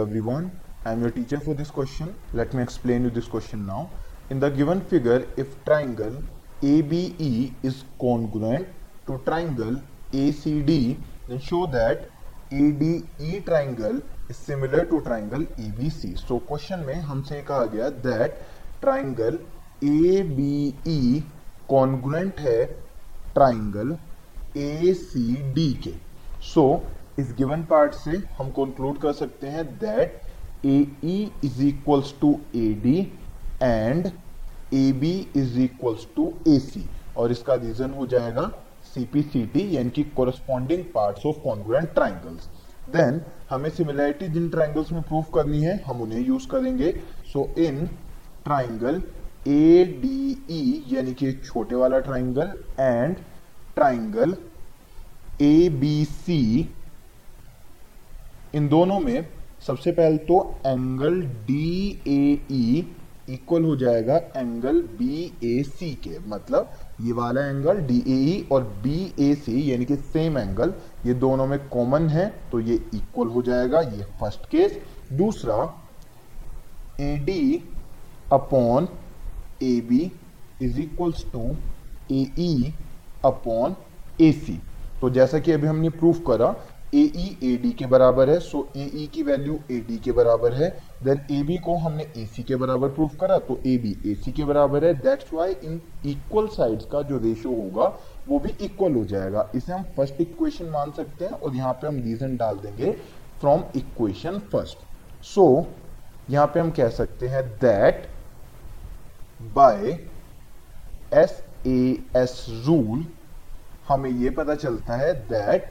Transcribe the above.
everyone. I am your teacher for this question. Let me explain you this question now. In the given figure, if triangle ABE is congruent to triangle ACD, then show that ADE triangle is similar to triangle ABC. So question में हमसे कहा गया that triangle ABE congruent है triangle ACD के. So इस given part से हम conclude कर सकते हैं that A E is equals to A D and A B is equals to A C और इसका रीजन हो जाएगा सीपीसीटी यानी कि corresponding parts of congruent triangles then हमें सिमिलैरिटी जिन ट्राइंगल्स में प्रूव करनी है, हम उन्हें यूज़ करेंगे. सो in triangle A D E यानी कि छोटे वाला triangle and triangle A B C इन दोनों में सबसे पहले तो एंगल डी ए इक्वल हो जाएगा एंगल बी ए सी के। मतलब ये वाला एंगल डी ए और बी ए सी यानी कि सेम एंगल ये दोनों में कॉमन है तो ये इक्वल हो जाएगा, ये फ़र्स्ट केस दूसरा A D upon A B is equals to A E upon A C तो जैसा कि अभी हमने प्रूफ करा ए ई ए डी के बराबर है सो ए ई की वैल्यू ए डी के बराबर है देन ए बी को हमने ए सी के बराबर प्रूफ करा तो ए बी ए सी के बराबर है that's why in equal sides का जो रेशियो होगा, वो भी इक्वल हो जाएगा। इसे हम फ़र्स्ट इक्वेशन मान सकते हैं, और यहाँ पे हम रीजन डाल देंगे फ्रॉम इक्वेशन फ़र्स्ट सो यहाँ पे हम कह सकते हैं that by S A S rule हमें ये पता चलता है that